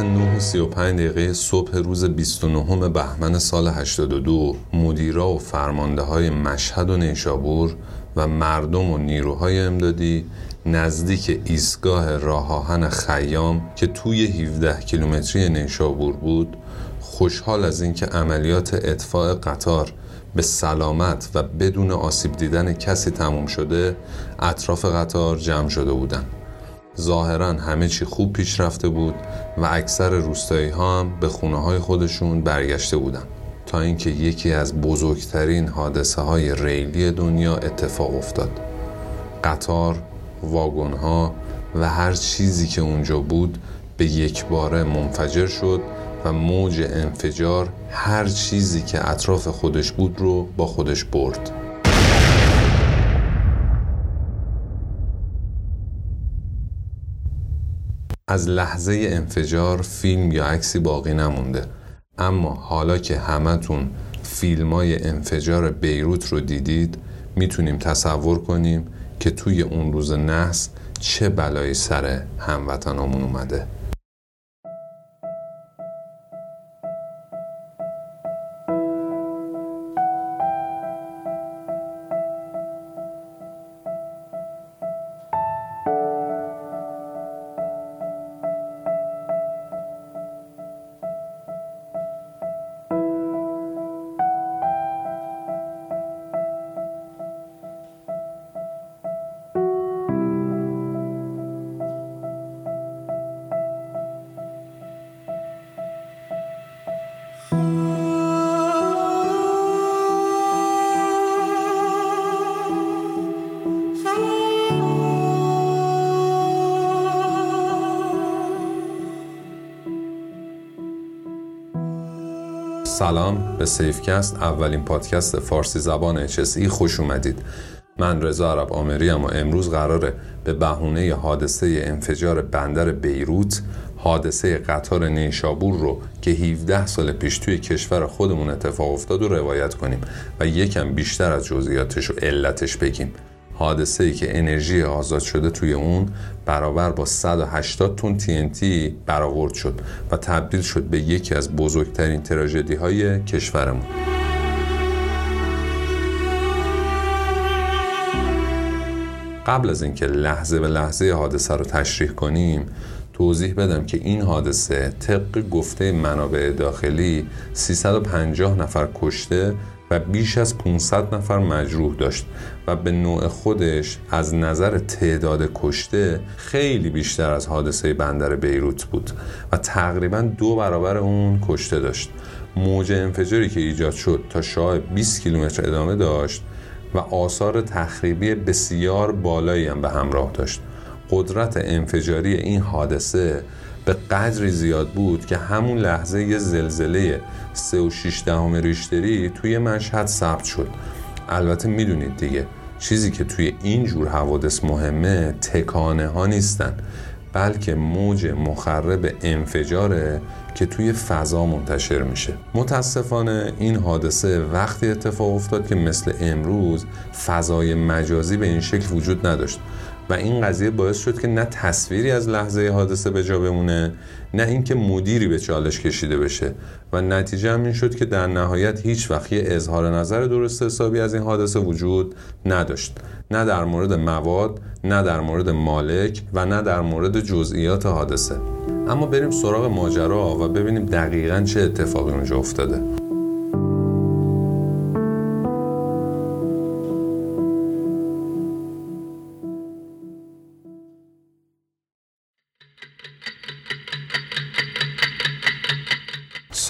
ساعت 9 و 35 دقیقه صبح روز 29 بهمن سال 82 مدیرا و فرمانده های مشهد و نیشابور و مردم و نیروهای امدادی نزدیک ایستگاه راه آهن خیام که توی 17 کیلومتری نیشابور بود خوشحال از اینکه عملیات اطفاع قطار به سلامت و بدون آسیب دیدن کسی تموم شده اطراف قطار جمع شده بودند. ظاهرا همه چی خوب پیش رفته بود و اکثر روستایی ها هم به خونه های خودشون برگشته بودن. تا اینکه یکی از بزرگترین حادثه های ریلی دنیا اتفاق افتاد. قطار، واگن ها و هر چیزی که اونجا بود به یک باره منفجر شد و موج انفجار هر چیزی که اطراف خودش بود رو با خودش برد. از لحظه انفجار فیلم یا عکسی باقی نمونده. اما حالا که همتون فیلم های انفجار بیروت رو دیدید می‌تونیم تصور کنیم که توی اون روز نحس چه بلایی سر هموطنامون اومده. سلام به سیفکست اولین پادکست فارسی زبان HSE خوش اومدید. من رضا عرب آمری و امروز قراره به بهونه حادثه انفجار بندر بیروت حادثه قطار نیشابور رو که 17 سال پیش توی کشور خودمون اتفاق افتاد و روایت کنیم و یکم بیشتر از جزئیاتش و علتش بگیم. حادثه ای که انرژی آزاد شده توی اون برابر با 180 تن TNT برآورد شد و تبدیل شد به یکی از بزرگترین تراژدی های کشورمون. قبل از اینکه لحظه به لحظه حادثه رو تشریح کنیم توضیح بدم که این حادثه طبق گفته منابع داخلی 350 نفر کشته و بیش از 500 نفر مجروح داشت و به نوع خودش از نظر تعداد کشته خیلی بیشتر از حادثه بندر بیروت بود و تقریبا دو برابر اون کشته داشت. موج انفجاری که ایجاد شد تا شاه 20 کیلومتر ادامه داشت و آثار تخریبی بسیار بالایی هم به همراه داشت. قدرت انفجاری این حادثه به قدری زیاد بود که همون لحظه یه زلزله 3.6 دهم ریشتری توی مشهد ثبت شد. البته می‌دونید دیگه چیزی که توی این جور حوادث مهمه تکانه ها نیستن بلکه موج مخرب انفجاره که توی فضا منتشر میشه. متاسفانه این حادثه وقتی اتفاق افتاد که مثل امروز فضای مجازی به این شکل وجود نداشت. و این قضیه باعث شد که نه تصویری از لحظه حادثه به جا بمونه نه اینکه مدیری به چالش کشیده بشه. و نتیجه هم این شد که در نهایت هیچ وقت یه اظهار نظر درست حسابی از این حادثه وجود نداشت. نه در مورد مواد نه در مورد مالک و نه در مورد جزئیات حادثه. اما بریم سراغ ماجرا و ببینیم دقیقا چه اتفاقی اونجا افتاده.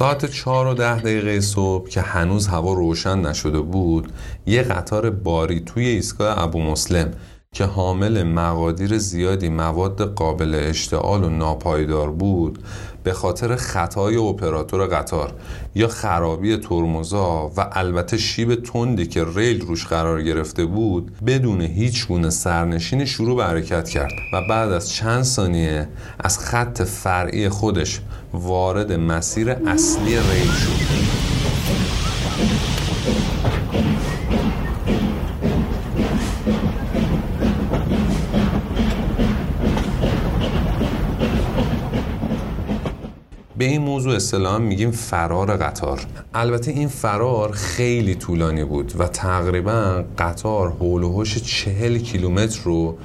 ساعت چهار و ده دقیقه صبح که هنوز هوا روشن نشده بود یه قطار باری توی ایستگاه ابو مسلم که حامل مقادیر زیادی مواد قابل اشتعال و ناپایدار بود به خاطر خطای اپراتور قطار یا خرابی ترمزا و البته شیب تندی که ریل روش قرار گرفته بود بدون هیچ گونه سرنشین شروع به حرکت کرد و بعد از چند ثانیه از خط فرعی خودش وارد مسیر اصلی ریل شد. به این موضوع اصطلاحا میگیم فرار قطار. البته این فرار خیلی طولانی بود و تقریبا قطار حول و حوش چهل کیلومتر رو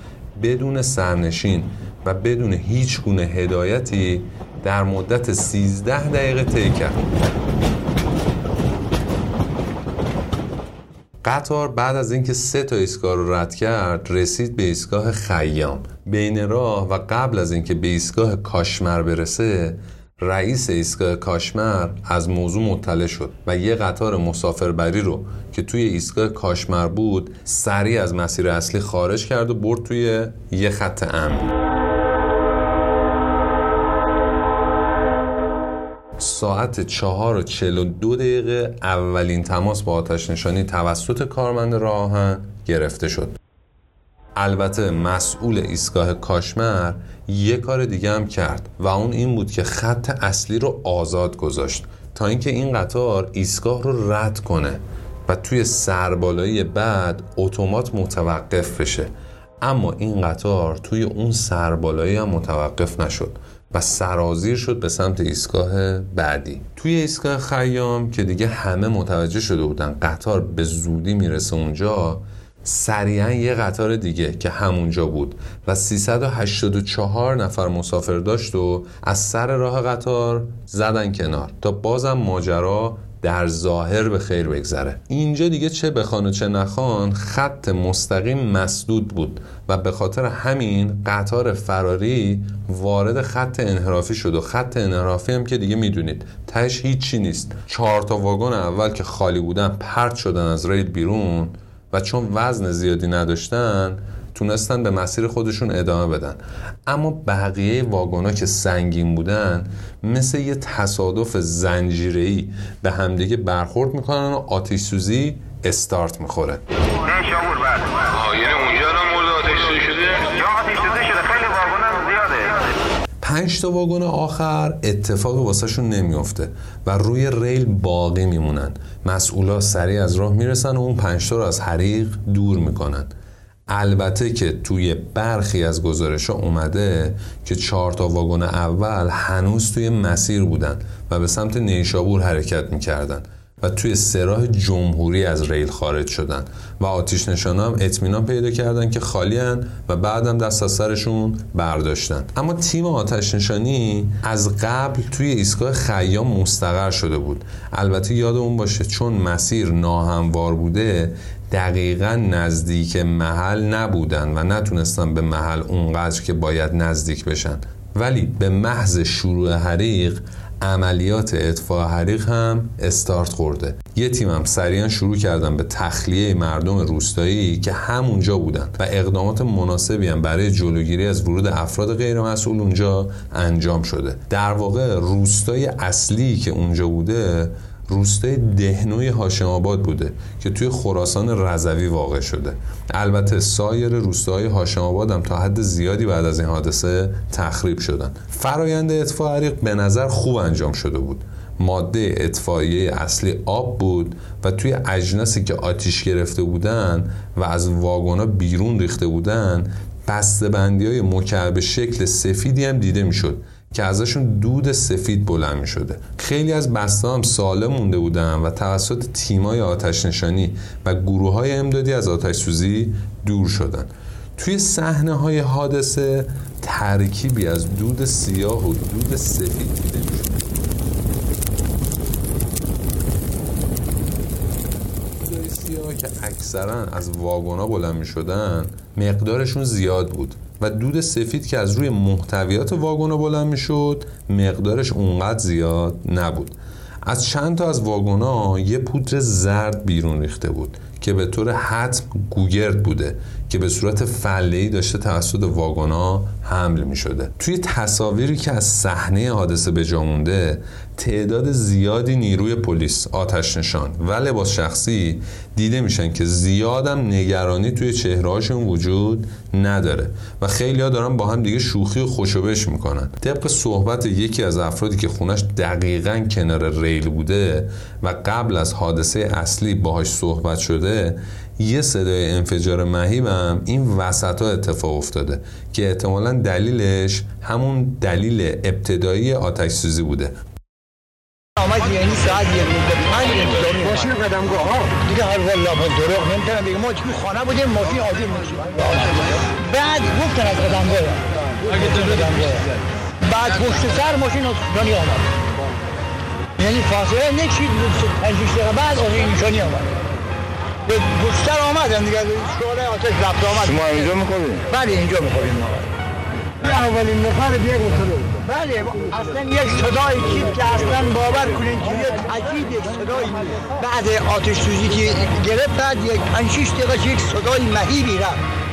بدون سرنشین و بدون هیچ گونه هدایتی در مدت 13 دقیقه طی کرد. قطار بعد از اینکه سه تا ایستگاه رو رد کرد رسید به ایستگاه خیام. بین راه و قبل از اینکه به ایستگاه کاشمر برسه رئیس ایستگاه کاشمر از موضوع مطلع شد و یه قطار مسافربری رو که توی ایستگاه کاشمر بود سریع از مسیر اصلی خارج کرد و برد توی یه خط امن. ساعت چهار و چل و دو دقیقه اولین تماس با آتش نشانی توسط کارمند راه گرفته شد. البته مسئول ایستگاه کاشمر یه کار دیگه هم کرد و اون این بود که خط اصلی رو آزاد گذاشت تا اینکه این قطار ایستگاه رو رد کنه و توی سربالایی بعد اتومات متوقف بشه. اما این قطار توی اون سربالایی هم متوقف نشد و سرازیر شد به سمت ایستگاه بعدی. توی ایستگاه خیام که دیگه همه متوجه شده بودن قطار به زودی می‌رسه اونجا سریعا یه قطار دیگه که همونجا بود و 384 نفر مسافر داشت و از سر راه قطار زدن کنار تا بازم ماجرا در ظاهر به خیر بگذره. اینجا دیگه چه بخوان و چه نخوان خط مستقیم مسدود بود و به خاطر همین قطار فراری وارد خط انحرافی شد و خط انحرافی هم که دیگه می‌دونید تهش هیچی نیست. چهار تا واگن اول که خالی بودن پرت شدن از ریل بیرون و چون وزن زیادی نداشتن تونستن به مسیر خودشون ادامه بدن. اما بقیه واگونا که سنگین بودن مثل یه تصادف زنجیره‌ای به همدیگه برخورد می‌کنن و آتش سوزی استارت می‌خوره یعنی اونجا مورد آتش سوزی شده؟ یا آتش سوزی شده خیلی واگن زیاده پنج تا واگن آخر اتفاق واسهشون نمیافته و روی ریل باقی میمونن. مسئولا سریع از راه می‌رسن و اون پنج تا رو از حریق دور می‌کنن. البته که توی برخی از گزارش اومده که چهار تا واگن اول هنوز توی مسیر بودن و به سمت نیشابور حرکت می‌کردن. توی سراح جمهوری از ریل خارج شدن. و آتیش نشان هم اطمینان پیدا کردن که خالی و بعدم دست از سرشون برداشتن. اما تیم آتش نشانی از قبل توی ایستگاه خیام مستقر شده بود. البته یادمون باشه چون مسیر ناهموار بوده دقیقا نزدیک محل نبودن و نتونستن به محل اونقدر که باید نزدیک بشن. ولی به محض شروع حریق عملیات اطفاء حریق هم استارت خورده. یه تیم هم سریعا شروع کردن به تخلیه مردم روستایی که همونجا بودن و اقدامات مناسبی هم برای جلوگیری از ورود افراد غیر مسئول اونجا انجام شده. در واقع روستای اصلی که اونجا بوده روستای دهنوی هاشم آباد بوده که توی خراسان رضوی واقع شده. البته سایر روستاهای هاشم آباد هم تا حد زیادی بعد از این حادثه تخریب شدن. فرایند اطفاء عریق به نظر خوب انجام شده بود. ماده اطفائیه اصلی آب بود و توی اجناسی که آتیش گرفته بودن و از واگونا بیرون ریخته بودن بسته بندی های مکعب شکل سفیدی هم دیده می‌شد. که ازشون دود سفید بلند می شده خیلی از بسته هم سالم مونده بودن و توسط تیمای آتش نشانی و گروه های امدادی از آتش سوزی دور شدن. توی صحنه های حادثه ترکیبی از دود سیاه و دود سفید دیده می شده سیاه که اکثرا از واگونا بلند می شدن مقدارشون زیاد بود. و دود سفید که از روی محتویات واگن بلند می‌شد مقدارش اونقدر زیاد نبود. از چند تا از واگونا یه پودر زرد بیرون ریخته بود که به طور حتم گوگرد بوده که به صورت فله داشته توسط واگونا حمل می شده توی تصاویری که از صحنه حادثه به جا تعداد زیادی نیروی پلیس آتش نشان و لباس شخصی دیده میشن که زیادم نگرانی توی چهرهاشون وجود نداره و خیلی ها دارن با هم دیگه شوخی و خوشوبش می‌کنن. طبق صحبت یکی از افرادی که خونش دقیقا کنار ریل بوده و قبل از حادثه اصلی باهاش صحبت شده یه صدای انفجار مهیبم این وسط ها اتفاق افتاده که احتمالا دلیلش همون دلیل ابتدایی آتش سوزی بوده. آمد یعنی ساعت یک مدت پنج انتظامی ماشین قدمگاه. ها دیگه هر والا با دروغ نمی‌تونم بگم. ما توی خانه بودیم ماشین عادی ماشین بعد گفتن از قدمگاه. بعد پشت سر ماشین نشانی آمد. یعنی فاصله نکشید پنج شیش دقیقه بعد از این نشانی آمد. به سر آمدن دیگه. شعله آتش رفت آمد. شما اینجا میخوابید بله اینجا می‌خوریم اولین نفر بیه گفتلو بله اصلا یک صدای کیپ که اصلا باور کنین که یک عجیب یک صدای بعد آتش سوزی که گرفت بعد یک پنج شیش دقیقه یک صدای مهیبی رفت.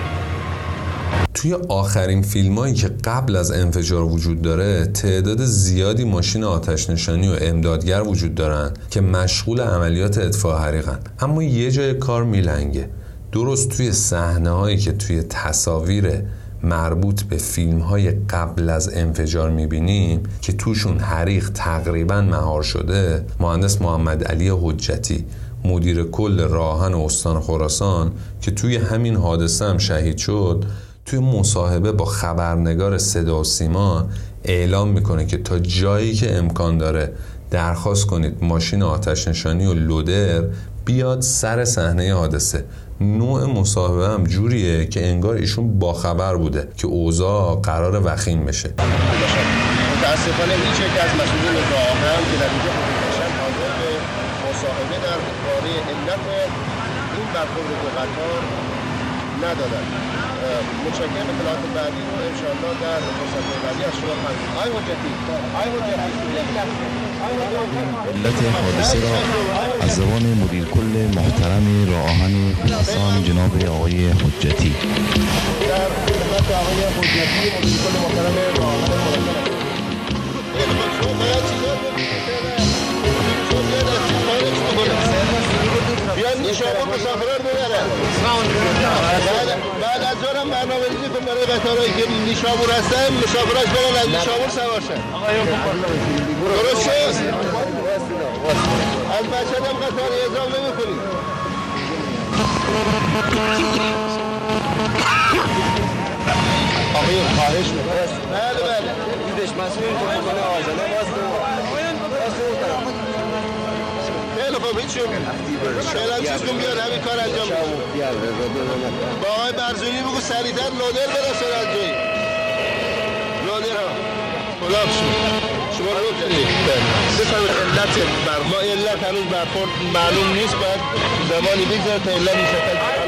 توی آخرین فیلم هایی که قبل از انفجار وجود داره تعداد زیادی ماشین آتش نشانی و امدادگر وجود دارن که مشغول عملیات اطفاء حریقن. اما یه جای کار میلنگه. درست توی صحنه هایی که توی تصاویر مربوط به فیلم های قبل از انفجار می‌بینیم که توشون حریق تقریبا مهار شده مهندس محمد علی حجتی مدیر کل راهن استان خراسان که توی همین حادثه هم شهید شد توی مصاحبه با خبرنگار صدا و سیما اعلام می‌کنه که تا جایی که امکان داره درخواست کنید ماشین آتش نشانی و لودر بیاد سر صحنه حادثه. نوع مصاحبه هم جوریه که انگار ایشون باخبر بوده که اوضاع قرار وخیم بشه. متاسفانه هیچ یک از مسئولین راهن که در اینجا حاضر به مصاحبه در باره علت این برخورد دو قطار ندادن. متشکرم. اطلاعات بعدی رو انشاءالله در فرصت بعدی از شما خواهیم. آی حجتی. آی علت حادثه را از زبان مدیر کل محترم راه آهن خراسان جناب آقای حجتی. در خدمت آقای حجتی مدیر کل محترم راهن بیان نیشابور مسافران ببرن. بعد از ظهرم برنامه ریزی کن برای قطارهایی که نیشابور هستن مسافراش برن از نیشابور سوار شن. درست شد از مشهد هم قطار اعزام نمی کنید آقای خواهش می‌کنم. بله بله. دیدش مسئول تو می‌کنه آجالا خیلی خوب هیچ شد فعلا چیز کن بیار همین کار انجام با آقای برزونی بگو سریعتر لودر برسن از جایی لودر ها خلاف شما بفرمایید علت بر ما علت هنوز برخورد معلوم نیست باید زمانی بگذاره تا علت مشخص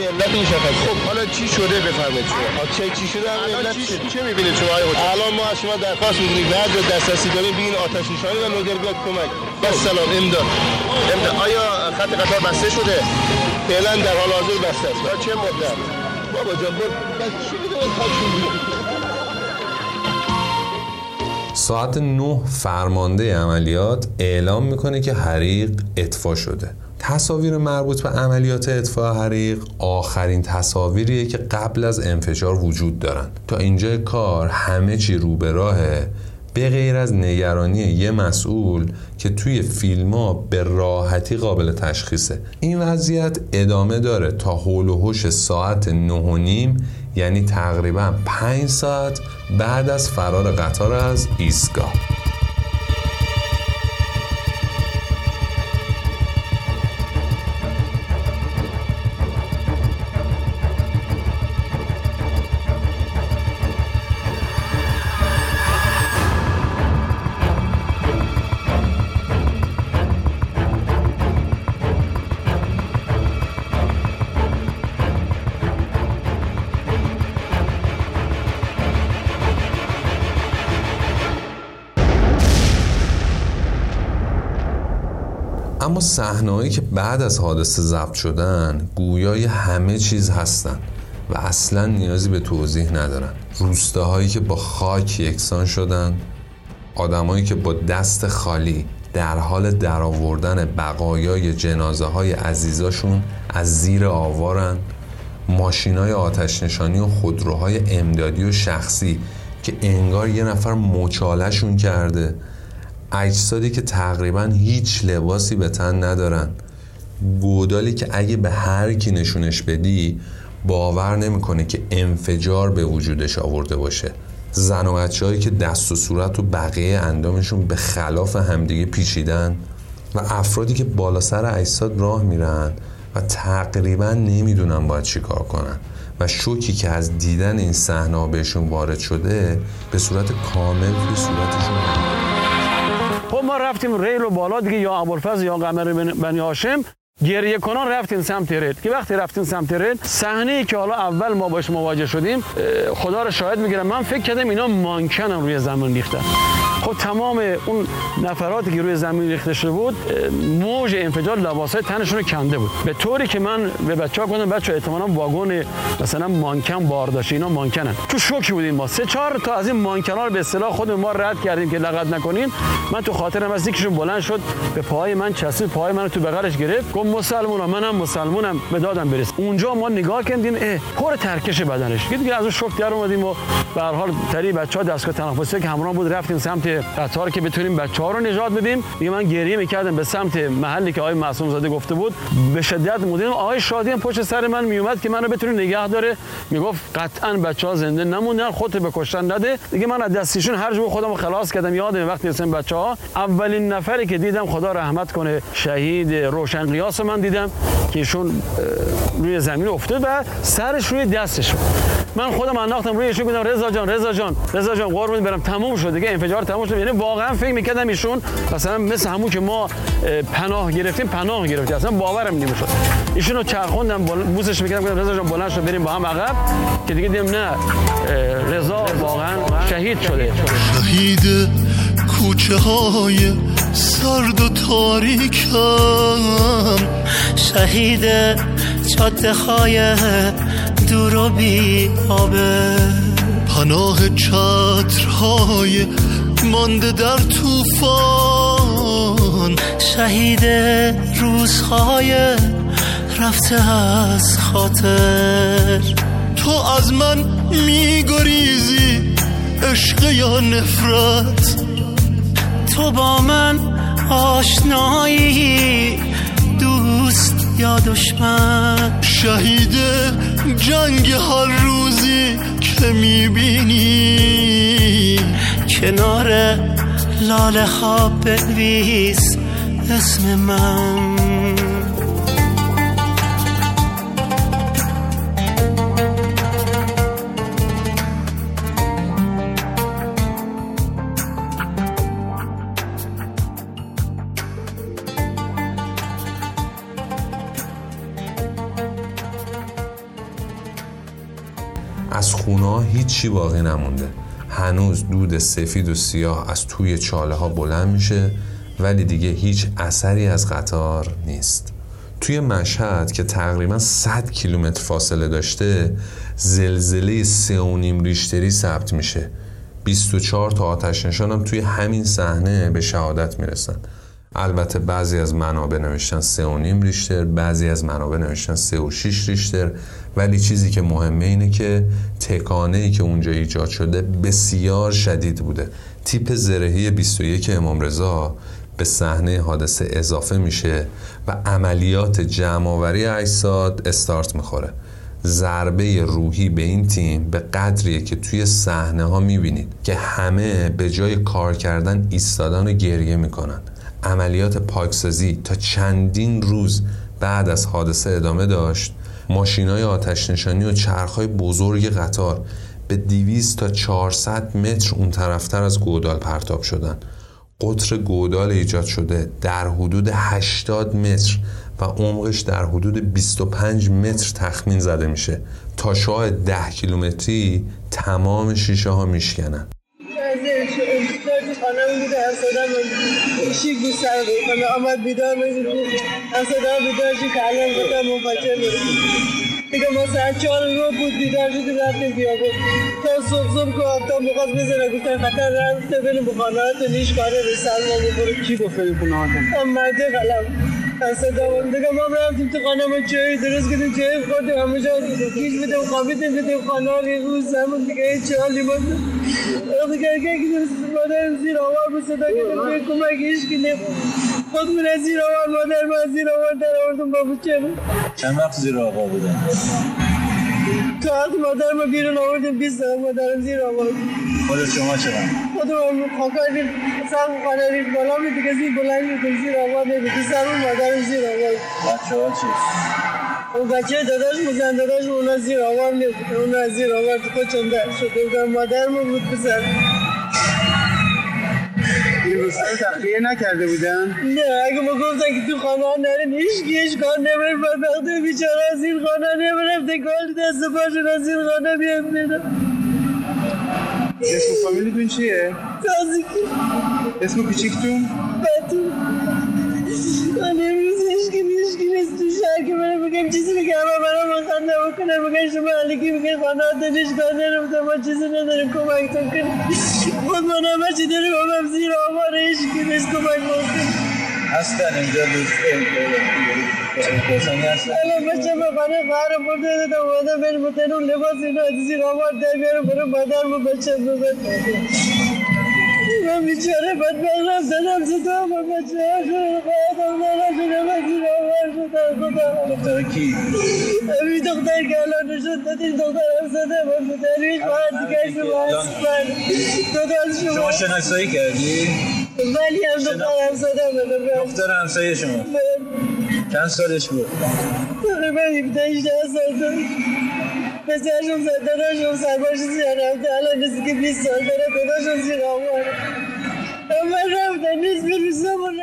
الان قضیه علت مشخص خب حالا چی شده بفرمایید شما؟ چه چی شده علت چی چه می‌بینید شما آقای الان ما از شما درخواست می‌کنیم. جا دسترسی داریم. بگین آتش نشانی و لودر بیاد کمک. بس سلام. امداد امداد آیا خط قطار بسته شده؟ فعلا در حال حاضر بسته است. چه مدت؟ بابا جان بس چی می‌دونی ساعت 9 فرمانده عملیات اعلام می‌کنه که حریق اطفا شده. تصاویر مربوط به عملیات اطفاء حریق آخرین تصاویریه که قبل از انفجار وجود دارن. تا اینجا کار همه چی رو به راهه. به غیر از نگرانی یه مسئول که توی فیلم ها به راحتی قابل تشخیصه. این وضعیت ادامه داره تا حول و حوش ساعت نه و نیم یعنی تقریبا پنج ساعت بعد از فرار قطار از ایستگاه. اما صحنه‌هایی که بعد از حادثه ضبط شدن گویای همه چیز هستن و اصلا نیازی به توضیح ندارن. روستاهایی که با خاک یکسان شدن آدمایی که با دست خالی در حال درآوردن بقایای جنازه های عزیزاشون از زیر آوارن ماشین های آتش نشانی و خودروهای امدادی و شخصی که انگار یه نفر مچالشون کرده اجسادی که تقریبا هیچ لباسی به تن ندارن. گودالی که اگه به هر کی نشونش بدی باور نمی‌کنه که انفجار به وجودش آورده باشه. زن و بچه‌هایی که دست و صورت و بقیه اندامشون به خلاف همدیگه پیچیدن و افرادی که بالا سر اجساد راه میرن و تقریبا نمی‌دونن باید چیکار کنن و شوکی که از دیدن این صحنه بهشون وارد شده به صورت کامل توی صورتشون ما رفتیم ریل و بالا دیگه یا ابوالفضل یا قمر بن- بنی هاشم. گریه کنان رفتیم سمت ریل که وقتی رفتیم سمت ریل صحنه ای که حالا اول ما باش مواجه شدیم خدا رو شاهد می‌گیرم. من فکر کردم اینا مانکنن روی زمین ریختن خب تمام اون نفراتی که روی زمین ریخته شده بود موج انفجار لباسای تنشون رو کنده بود. به طوری که من به بچه‌ها گفتم بچه‌ها احتمالاً واگن مثلا مانکن بار داشته اینا مانکنن. تو شوکی بودیم ما. سه چهار تا از این مانکنا رو به اصطلاح خود ما رد کردیم که لغت نکنین من تو خاطرم از یکیشون بلند شد به پای من چسبید پای من تو بغلش گرفت. مسلمونم منم مسلمونم به دادم برس اونجا ما نگاه کردیم اه پر ترکش بدنش. دیگه از اون شوک در اومدیم و به هر حال تری بچه‌ها دستگاه تنفسی که همراه بود رفتیم سمت قطار که بتونیم بچه‌ها رو نجات بدیم. دیگه من گریه می‌کردم به سمت محلی که آقای معصوم زاده گفته بود. به شدت مدیرم آقای شادی هم پشت سر من میومد که منو بتونه نگه داره. می‌گفت قطعا بچه‌ها زنده نموندن خودت به کشتن نده. دیگه من از دستشون هر جو خودم خلاص کردم. یادم وقتی رسیدم بچه‌ها. اولین نفری که دیدم خدا رحمت کنه شهید روشن قیاس من دیدم که ایشون روی زمین افتاد و سرش روی دستش بود. من خودم انداختم روی ایشون گفتم رضا جان رضا جان رضا جان قربون برم. تموم شد دیگه انفجار تموم شد. یعنی واقعا فکر می‌کردم ایشون مثلا مثل همون که ما اه، پناه گرفتیم پناه گرفتیم اصلا باورم نمی‌شد. ایشون رو چرخوندم بوسش می‌کردم گفتم رضا جان بلند شد بریم با هم عقب. که دیگه دیدم نه رضا واقعا شهید شده. شهید کوچه های سرد و تاریکم. شهید جاده های دور و بی آبه. پناه چترهای مانده در طوفان. شهید روزهای رفته از خاطر. تو از من میگریزی عشق یا نفرت؟ تو با من آشنایی دوست یا دشمن؟ شهید جنگ هر روزی که می‌بینی. کنار لاله ها بنویس اسم من. از خونه هیچی باقی نمونده. هنوز دود سفید و سیاه از توی چاله ها بلند میشه ولی دیگه هیچ اثری از قطار نیست. توی مشهد که تقریبا 100 کیلومتر فاصله داشته زلزله سه و نیم ریشتری ثبت میشه. 24 تا آتش نشان هم توی همین صحنه به شهادت می‌رسن. البته بعضی از منابع نوشتن سه و نیم ریشتر بعضی از منابع نوشتن سه و شیش ریشتر. ولی چیزی که مهمه اینه که تکانه ای که اونجا ایجاد شده بسیار شدید بوده. تیپ زرهی 21 امام رضا به صحنه حادثه اضافه میشه و عملیات جمعآوری اجساد استارت می‌خوره. ضربه روحی به این تیم به قدریه که توی صحنه ها می‌بینید که همه به جای کار کردن ایستادن و گریه می‌کنن. عملیات پاکسازی تا چندین روز بعد از حادثه ادامه داشت ماشینای آتش نشانی و چرخهای بزرگ قطار به 200 تا 400 متر اون طرفتر از گودال پرتاب شدن قطر گودال ایجاد شده در حدود 80 متر و عمقش در حدود 25 متر تخمین زده میشه تا شاه 10 کیلومتری تمام شیشه ها میشکنن. ایشی گوش سر خانه آمد بیدار میزید از صدا بیدار شد که الان گفتم منفجر دیگه ما ساعت چهار رو بود بیدار شدیم رفتیم بیابون تا صبح صبح که آفتاب می‌خواست بزنه گفتن خطر رفته بریم به خانه تو نیش کاره به سلمان بخوره کی گفت بریم خونه هاتون هم مرده قلم از صدا بود دیگه ما رفتیم تو خانه ما چای درست کردیم چای خوردیم همه جا گیش بدیم خوابیدیم بدیم خانه یه روز زمان دیگه هیچ حالی بود. دیگه که مادرم زیر آوار به صدا کردیم به کمک هیچ که نبود خودمون از زیر آور مادر من از زیر آور در آوردم با بچه چند وقت زیر آقا بودن تا وقت مادر ما بیرون آوردیم 20 سال مادرم زیر آورد خود شما چقدر؟ خودم خاکا دیم سم خانه رید بالا می دیگه زیر بلند می زیر آورد می دیگه سم مادرم زیر آورد بچه ها چی؟ اون بچه داداش بزن داداش اونا زیر آوار می اونا زیر آوار تو خودشون در شده بودن مادر ما بود بزن این تخلیه نکرده بودن؟ نه اگه ما گفتن که تو خانه ها نرین هیچ کیش کار نبره بدبخت بیچاره از این خانه نبره گال دست پاشون از این خانه بیان بیرون. اسم فامیلیتون چیه؟ تازگی. اسم کوچیکتون؟ بتون من امروز هیچکی هیچکی نیست تو شهر که من بگم چیزی بگم. همه برام خنده بکنه بگم شما علیکی بگم خانه ها دنش کار نرفته ما چیزی نداریم کمکتون کنیم خود من همه چی داریم هم زیر آوار هیچکی نیست کمک بکنیم هستن اینجا دوست الان بچه به خانه خواهر برده دادم اومده بریم بتن اون لباس اینا از زیر آوار در بیارم برو مادر بچه ببر من بیچاره بدبختم زدم زدم با بچه ها شده خواهدم دارم شده من زیر آوار شدم خدا دختر کی؟ همین دختر که الان نشد این دختر هم زده من درویش باید دیگه. شما داداش شما. شما شناسایی کردی؟ ولی هم دختر هم زده دختر همسایه شما. چند سالش بود؟ تقریبا 17 18 سال داشت پسرشون زد داداشم سرباش رفته الان نیستی که 20 سال داره داداشم زیر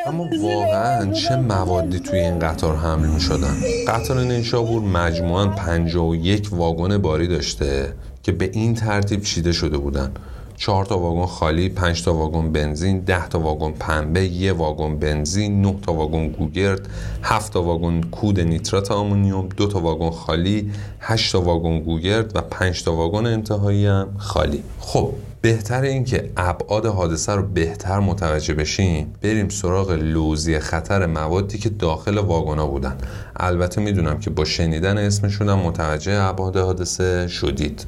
اما واقعا چه موادی توی این قطار حمل می شدن قطار نیشابور مجموعا 51 واگن باری داشته که به این ترتیب چیده شده بودن. چهار تا واگن خالی، پنج تا واگن بنزین، ده تا واگن پنبه، یه واگن بنزین، نه تا واگن گوگرد، هفت تا واگن کود نیترات آمونیوم، دو تا واگن خالی، هشت تا واگن گوگرد و پنج تا واگن انتهایی هم خالی. خب بهتر این که ابعاد حادثه رو بهتر متوجه بشیم بریم سراغ لوزی خطر موادی که داخل واگنا بودن البته می‌دونم که با شنیدن اسمشون هم متوجه ابعاد حادثه شدید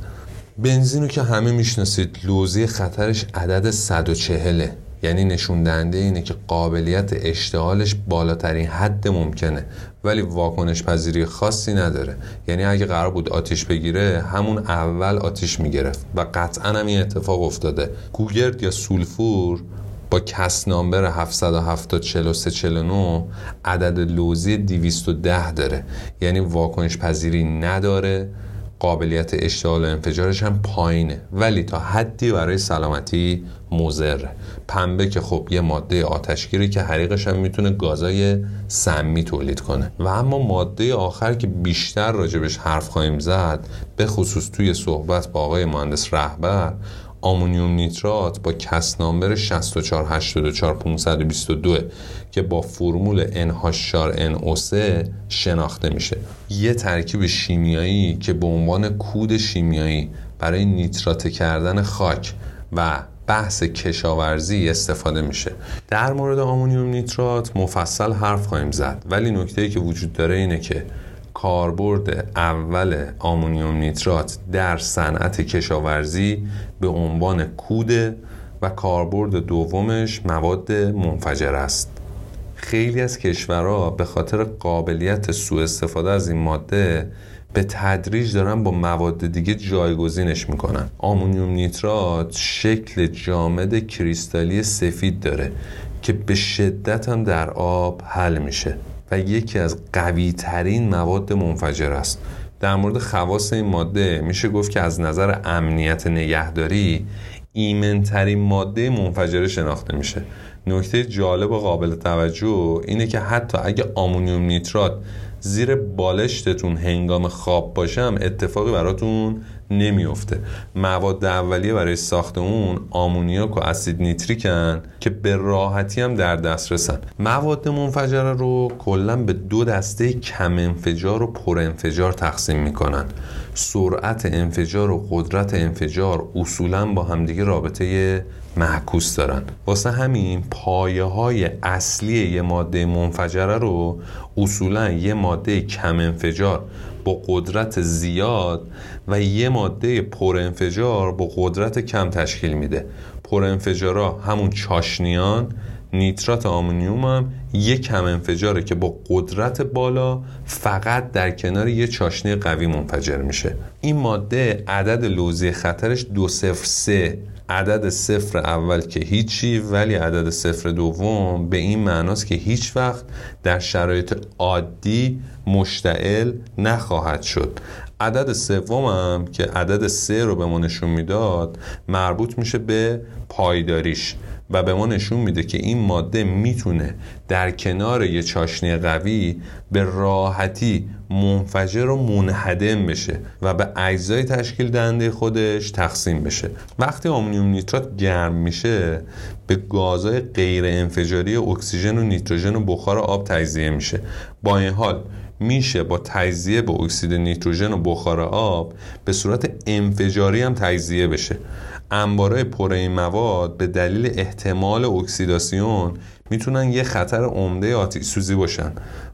بنزین رو که همه می‌شناسید لوزی خطرش عدد 140 یعنی نشون دهنده اینه که قابلیت اشتعالش بالاترین حد ممکنه. ولی واکنش پذیری خاصی نداره. یعنی اگه قرار بود آتیش بگیره همون اول آتیش می‌گرفت. و قطعا هم این اتفاق افتاده. گوگرد یا سولفور با کس نامبر 770 عدد لوزی 210 داره. یعنی واکنش پذیری نداره. قابلیت اشتعال و انفجارش هم پایینه. ولی تا حدی برای سلامتی مضره پنبه که خب یه ماده آتشگیری که حریقش هم می‌تونه گازای سمی تولید کنه. و اما ماده آخر که بیشتر راجبش حرف خواهیم زد به خصوص توی صحبت با آقای مهندس رهبر آمونیوم نیترات با کس نامبر 6484522 که با فرمول NH4NO3 شناخته میشه. یه ترکیب شیمیایی که به عنوان کود شیمیایی برای نیتراته کردن خاک و بحث کشاورزی استفاده میشه. در مورد آمونیوم نیترات مفصل حرف خواهیم زد ولی نکته که وجود داره اینه که کاربرد اول آمونیوم نیترات در صنعت کشاورزی به عنوان کوده و کاربرد دومش مواد منفجر است. خیلی از کشورها به خاطر قابلیت سوء استفاده از این ماده به تدریج دارن با مواد دیگه جایگزینش می‌کنن. آمونیوم نیترات شکل جامد کریستالی سفید داره که به شدت هم در آب حل میشه. و یکی از قوی ترین مواد منفجر است. در مورد خواص این ماده میشه گفت که از نظر امنیت نگهداری ایمنترین ماده منفجره شناخته میشه. نکته جالب و قابل توجه اینه که حتی اگه آمونیوم نیترات زیر بالشتتون هنگام خواب باشه هم اتفاقی براتون نمیفته مواد اولیه برای ساخت اون آمونیاک و اسید نیتریکن که به راحتی هم در دسترسن. مواد منفجره رو کلا به دو دسته کم انفجار و پر انفجار تقسیم می‌کنن. سرعت انفجار و قدرت انفجار اصولا با همدیگه رابطه معکوس دارن. واسه همین پایه های اصلی یه ماده منفجره رو اصولا یه ماده کم انفجار قدرت زیاد و یه ماده پر انفجار با قدرت کم تشکیل میده. پر انفجارا همون چاشنیان نیترات آمونیوم هم یک کم انفجاره که با قدرت بالا فقط در کنار یه چاشنی قوی منفجر میشه. این ماده عدد لوزی خطرش دو صفر سه. عدد صفر اول که هیچی ولی عدد صفر دوم به این معناست که هیچ وقت در شرایط عادی مشتعل نخواهد شد. عدد سوم هم که عدد سه رو به ما نشون می‌داد مربوط میشه به پایداریش و به ما نشون میده که این ماده می‌تونه در کنار یه چاشنی قوی به راحتی منفجر و منهدم بشه و به اجزای تشکیل دهنده خودش تقسیم بشه. وقتی آمونیوم نیترات گرم میشه به گازهای غیر انفجاری اکسیژن و نیتروژن و بخار آب تجزیه میشه. با این حال میشه با تجزیه به اکسید نیتروژن و بخار آب به صورت انفجاری هم تجزیه بشه. انبارای پر این مواد به دلیل احتمال اکسیداسیون می‌تونن یه خطر عمده آتش سوزی باشن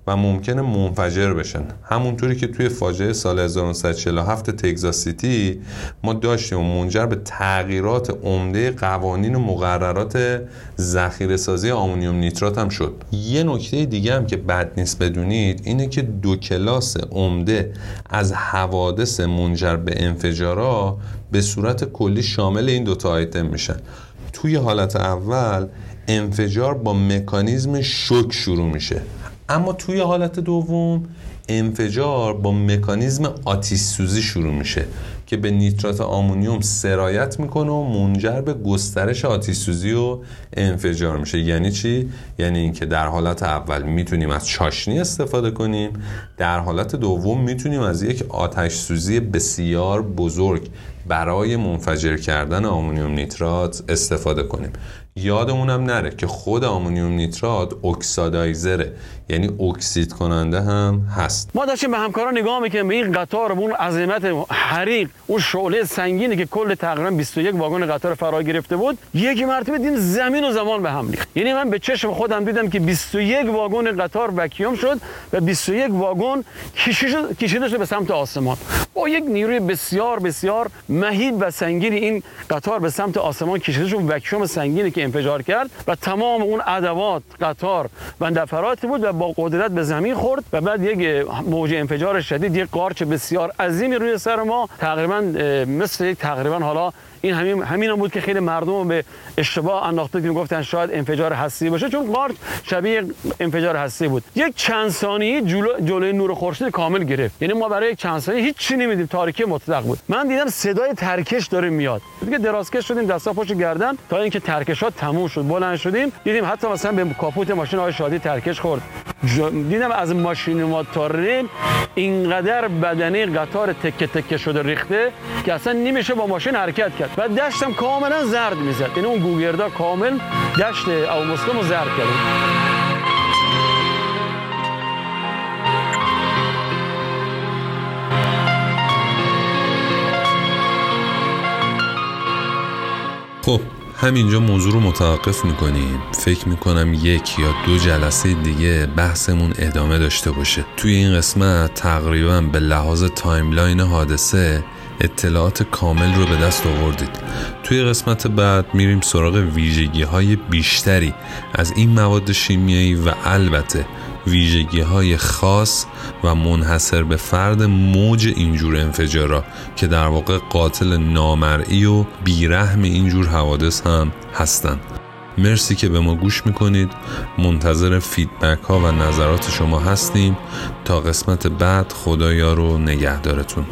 و ممکنه منفجر بشن. همونطوری که توی فاجعه سال 1947 تگزاس سیتی ما داشتیم و منجر به تغییرات عمده قوانین و مقررات ذخیره سازی آمونیوم نیترات هم شد. یه نکته دیگه هم که بد نیست بدونید اینه که دو کلاس عمده از حوادث منجر به انفجارا به صورت کلی شامل این دوتا آیتم میشن. توی حالت اول انفجار با مکانیزم شوک شروع میشه. اما توی حالت دوم انفجار با مکانیزم آتیش سوزی شروع میشه که به نیترات آمونیوم سرایت می‌کنه و منجر به گسترش آتیش سوزی و انفجار میشه. یعنی چی؟ یعنی اینکه در حالت اول می‌تونیم از چاشنی استفاده کنیم در حالت دوم می‌تونیم از یک آتش سوزی بسیار بزرگ برای منفجر کردن آمونیوم نیترات استفاده کنیم. یادمونم نره که خود آمونیوم نیترات اکسادایزره یعنی اکسید کننده هم هست. ما داشتیم به همکاران نگاه می‌کنیم به این قطار اون عظمت حریق اون شعله سنگینی که کل تقریبا 21 واگن قطار فرا گرفته بود یک مرتبه دیم زمین و زمان به هم ریخت. یعنی من به چشم خودم دیدم که 21 واگن قطار وکیوم شد و 21 واگن کشیده شد به سمت آسمان. با یک نیروی بسیار بسیار مهید و سنگینی این قطار به سمت آسمان کشیده شد وکیوم سنگینی که انفجار کرد و تمام اون ادوات قطار و دفراتی بود و با قدرت به زمین خورد و بعد یک موج انفجار شدید یک قارچ بسیار عظیمی روی سر ما تقریبا مثل یک تقریبا حالا این همین همین هم بود که خیلی مردم به اشتباه انداخته که گفتن شاید انفجار هستی باشه چون قارچ شبیه انفجار هسته‌ای بود. یک چند ثانیه جلو جلوی نور خورشید کامل گرفت. یعنی ما برای یک چند ثانیه هیچ چی نمی‌دیدیم تاریکی مطلق بود. من دیدم صدای ترکش داره میاد. دیگه درازکش شدیم دستا پشت گردن تا اینکه ترکش ها تموم شد. بلند شدیم دیدیم حتی مثلا به کاپوت ماشین آقای شادی ترکش خورد. دیدم از ماشین ما تا ریل اینقدر بدنه قطار تکه تکه شده ریخته که اصلا نمیشه با ماشین حرکت کرد. و دشتم کاملا زرد می‌زد یعنی اون گوگردا کامل دشت او مسلم رو زرد کرد خب همینجا موضوع رو متوقف می‌کنیم. فکر می‌کنم یک یا دو جلسه دیگه بحثمون ادامه داشته باشه. توی این قسمت تقریبا به لحاظ timeline حادثه اطلاعات کامل رو به دست آوردید. توی قسمت بعد میریم سراغ ویژگی های بیشتری از این مواد شیمیایی و البته ویژگی های خاص و منحصر به فرد موج اینجور انفجارا که در واقع قاتل نامرئی و بیرحم اینجور حوادث هم هستند مرسی که به ما گوش می‌کنید. منتظر فیدبک ها و نظرات شما هستیم. تا قسمت بعد خدایا رو نگهدارتون.